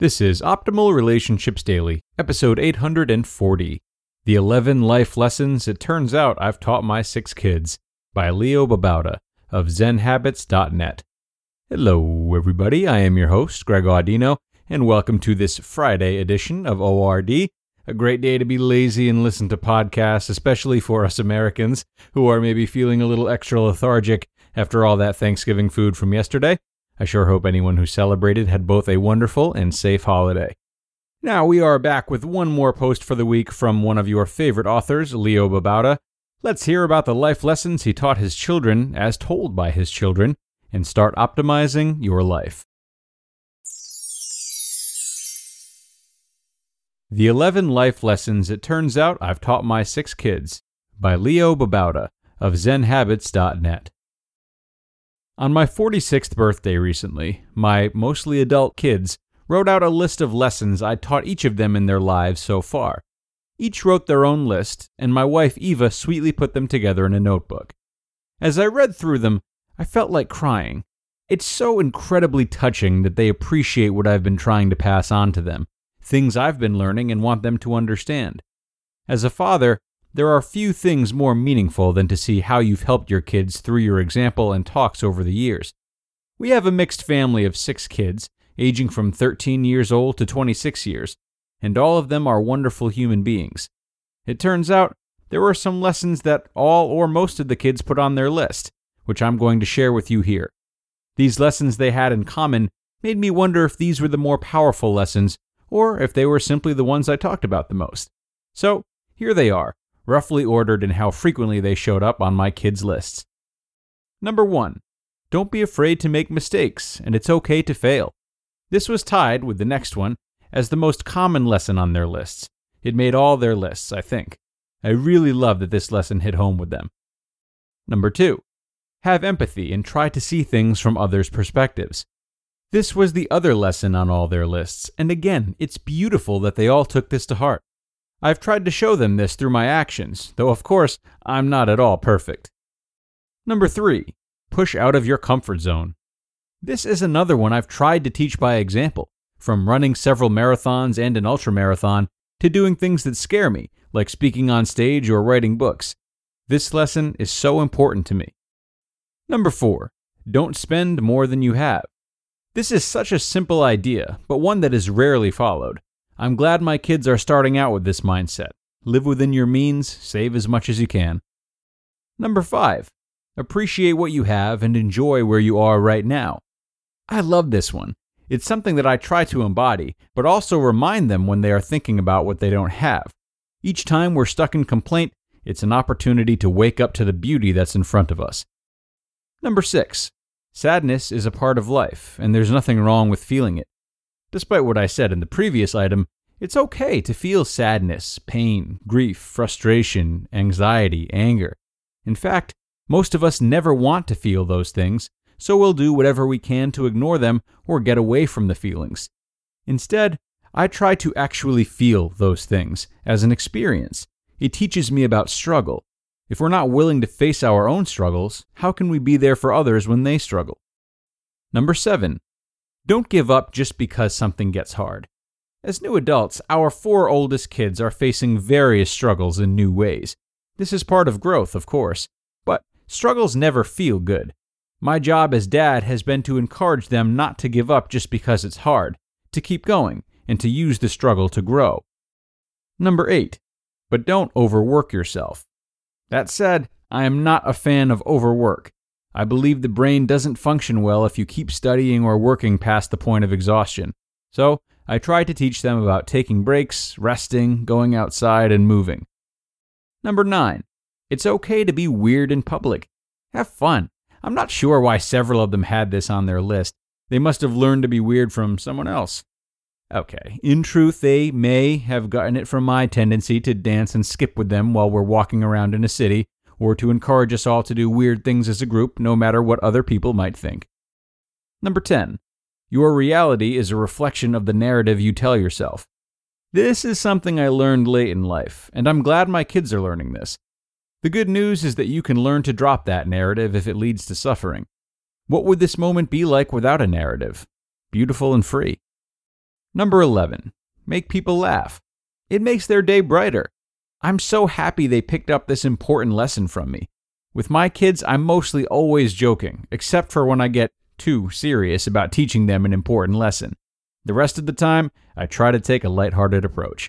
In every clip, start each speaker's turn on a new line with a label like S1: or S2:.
S1: This is Optimal Relationships Daily, episode 840 The 11 Life Lessons It Turns Out I've Taught My Six Kids by Leo Babauta of ZenHabits.net. Hello, everybody. I am your host, Greg Audino, and welcome to this Friday edition of ORD. A great day to be lazy and listen to podcasts, especially for us Americans who are maybe feeling a little extra lethargic after all that Thanksgiving food from yesterday. I sure hope anyone who celebrated had both a wonderful and safe holiday. Now, we are back with one more post for the week from one of your favorite authors, Leo Babauta. Let's hear about the life lessons he taught his children as told by his children and start optimizing your life. The 11 Life Lessons It Turns Out I've Taught My Six Kids by Leo Babauta of ZenHabits.net. On my 46th birthday recently, my mostly adult kids wrote out a list of lessons I taught each of them in their lives so far. Each wrote their own list, and my wife Eva sweetly put them together in a notebook. As I read through them, I felt like crying. It's so incredibly touching that they appreciate what I've been trying to pass on to them, things I've been learning and want them to understand. As a father, there are few things more meaningful than to see how you've helped your kids through your example and talks over the years. We have a mixed family of six kids, aging from 13 years old to 26 years, and all of them are wonderful human beings. It turns out there were some lessons that all or most of the kids put on their list, which I'm going to share with you here. These lessons they had in common made me wonder if these were the more powerful lessons, or if they were simply the ones I talked about the most. So, here they are roughly ordered in how frequently they showed up on my kids' lists. Number one, don't be afraid to make mistakes, and it's okay to fail. This was tied with the next one as the most common lesson on their lists. It made all their lists, I think. I really love that this lesson hit home with them. Number two, have empathy and try to see things from others' perspectives. This was the other lesson on all their lists, and again, it's beautiful that they all took this to heart. I've tried to show them this through my actions, though of course I'm not at all perfect. Number three, push out of your comfort zone. This is another one I've tried to teach by example, from running several marathons and an ultramarathon to doing things that scare me, like speaking on stage or writing books. This lesson is so important to me. Number four, don't spend more than you have. This is such a simple idea, but one that is rarely followed. I'm glad my kids are starting out with this mindset. Live within your means, save as much as you can. Number five, appreciate what you have and enjoy where you are right now. I love this one. It's something that I try to embody, but also remind them when they are thinking about what they don't have. Each time we're stuck in complaint, it's an opportunity to wake up to the beauty that's in front of us. Number six, sadness is a part of life, and there's nothing wrong with feeling it. Despite what I said in the previous item, it's okay to feel sadness, pain, grief, frustration, anxiety, anger. In fact, most of us never want to feel those things, so we'll do whatever we can to ignore them or get away from the feelings. Instead, I try to actually feel those things as an experience. It teaches me about struggle. If we're not willing to face our own struggles, how can we be there for others when they struggle? Number seven, don't give up just because something gets hard. As new adults, our four oldest kids are facing various struggles in new ways. This is part of growth, of course, but struggles never feel good. My job as dad has been to encourage them not to give up just because it's hard, to keep going, and to use the struggle to grow. Number 8. but don't overwork yourself. That said, I am not a fan of overwork. I believe the brain doesn't function well if you keep studying or working past the point of exhaustion. So, I try to teach them about taking breaks, resting, going outside, and moving. Number 9. It's okay to be weird in public. Have fun. I'm not sure why several of them had this on their list. They must have learned to be weird from someone else. Okay, in truth, they may have gotten it from my tendency to dance and skip with them while we're walking around in a city, or to encourage us all to do weird things as a group, no matter what other people might think. Number 10. Your reality is a reflection of the narrative you tell yourself. This is something I learned late in life, and I'm glad my kids are learning this. The good news is that you can learn to drop that narrative if it leads to suffering. What would this moment be like without a narrative? Beautiful and free. Number 11. Make people laugh. It makes their day brighter. I'm so happy they picked up this important lesson from me. With my kids, I'm mostly always joking, except for when I get too serious about teaching them an important lesson. The rest of the time, I try to take a lighthearted approach.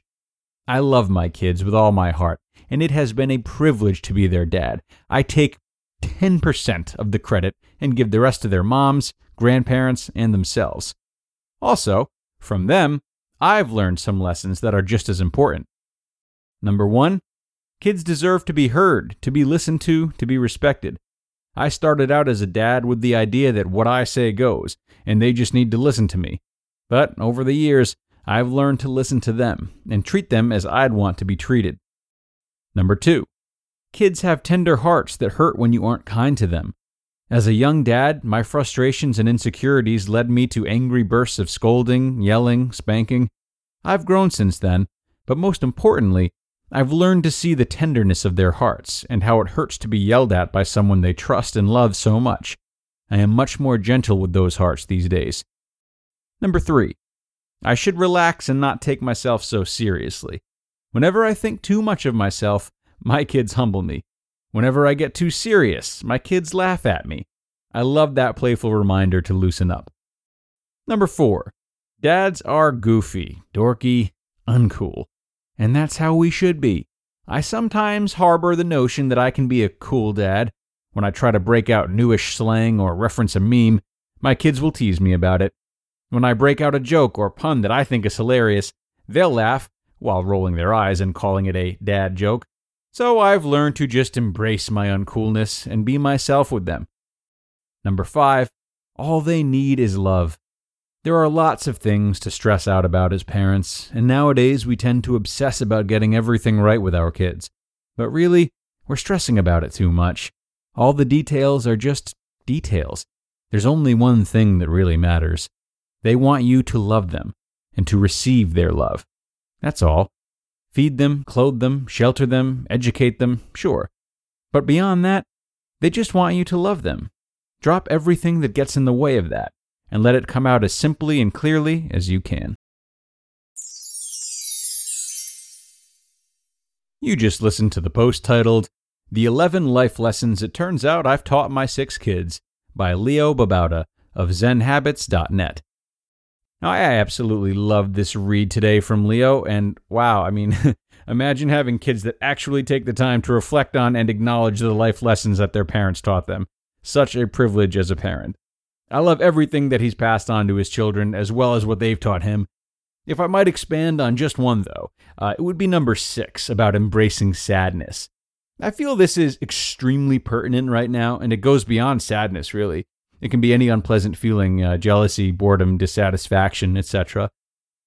S1: I love my kids with all my heart, and it has been a privilege to be their dad. I take 10% of the credit and give the rest to their moms, grandparents, and themselves. Also, from them, I've learned some lessons that are just as important. Number one, kids deserve to be heard, to be listened to, to be respected. I started out as a dad with the idea that what I say goes, and they just need to listen to me. But over the years, I've learned to listen to them and treat them as I'd want to be treated. Number two, kids have tender hearts that hurt when you aren't kind to them. As a young dad, my frustrations and insecurities led me to angry bursts of scolding, yelling, spanking. I've grown since then, but most importantly, I've learned to see the tenderness of their hearts and how it hurts to be yelled at by someone they trust and love so much. I am much more gentle with those hearts these days. Number three, I should relax and not take myself so seriously. Whenever I think too much of myself, my kids humble me. Whenever I get too serious, my kids laugh at me. I love that playful reminder to loosen up. Number four, dads are goofy, dorky, uncool. And that's how we should be. I sometimes harbor the notion that I can be a cool dad. When I try to break out newish slang or reference a meme, my kids will tease me about it. When I break out a joke or pun that I think is hilarious, they'll laugh while rolling their eyes and calling it a dad joke. So I've learned to just embrace my uncoolness and be myself with them. Number five, all they need is love. There are lots of things to stress out about as parents, and nowadays we tend to obsess about getting everything right with our kids. But really, we're stressing about it too much. All the details are just details. There's only one thing that really matters. They want you to love them and to receive their love. That's all. Feed them, clothe them, shelter them, educate them, sure. But beyond that, they just want you to love them. Drop everything that gets in the way of that and let it come out as simply and clearly as you can. You just listened to the post titled, The 11 Life Lessons It Turns Out I've Taught My Six Kids by Leo Babauta of ZenHabits.net. Now, I absolutely loved this read today from Leo, and wow, I mean, imagine having kids that actually take the time to reflect on and acknowledge the life lessons that their parents taught them. Such a privilege as a parent. I love everything that he's passed on to his children, as well as what they've taught him. If I might expand on just one, though, uh, it would be number six about embracing sadness. I feel this is extremely pertinent right now, and it goes beyond sadness, really. It can be any unpleasant feeling, uh, jealousy, boredom, dissatisfaction, etc.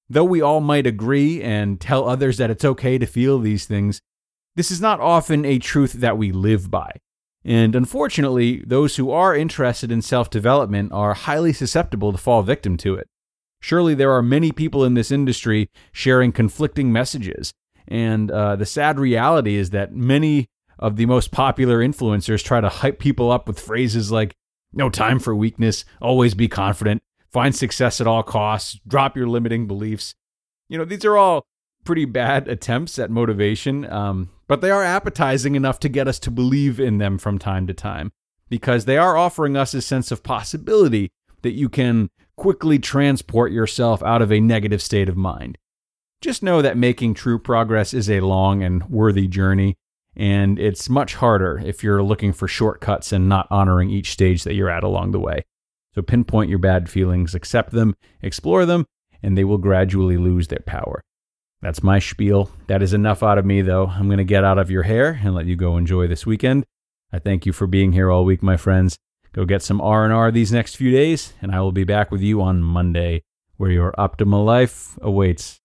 S1: Though we all might agree and tell others that it's okay to feel these things, this is not often a truth that we live by. And unfortunately, those who are interested in self development are highly susceptible to fall victim to it. Surely there are many people in this industry sharing conflicting messages. And uh, the sad reality is that many of the most popular influencers try to hype people up with phrases like, no time for weakness, always be confident, find success at all costs, drop your limiting beliefs. You know, these are all pretty bad attempts at motivation, um, but they are appetizing enough to get us to believe in them from time to time because they are offering us a sense of possibility that you can quickly transport yourself out of a negative state of mind. just know that making true progress is a long and worthy journey, and it's much harder if you're looking for shortcuts and not honoring each stage that you're at along the way. So pinpoint your bad feelings, accept them, explore them, and they will gradually lose their power. That's my spiel. That is enough out of me, though. I'm going to get out of your hair and let you go enjoy this weekend. I thank you for being here all week, my friends. Go get some R&R these next few days, and I will be back with you on Monday, where your optimal life awaits.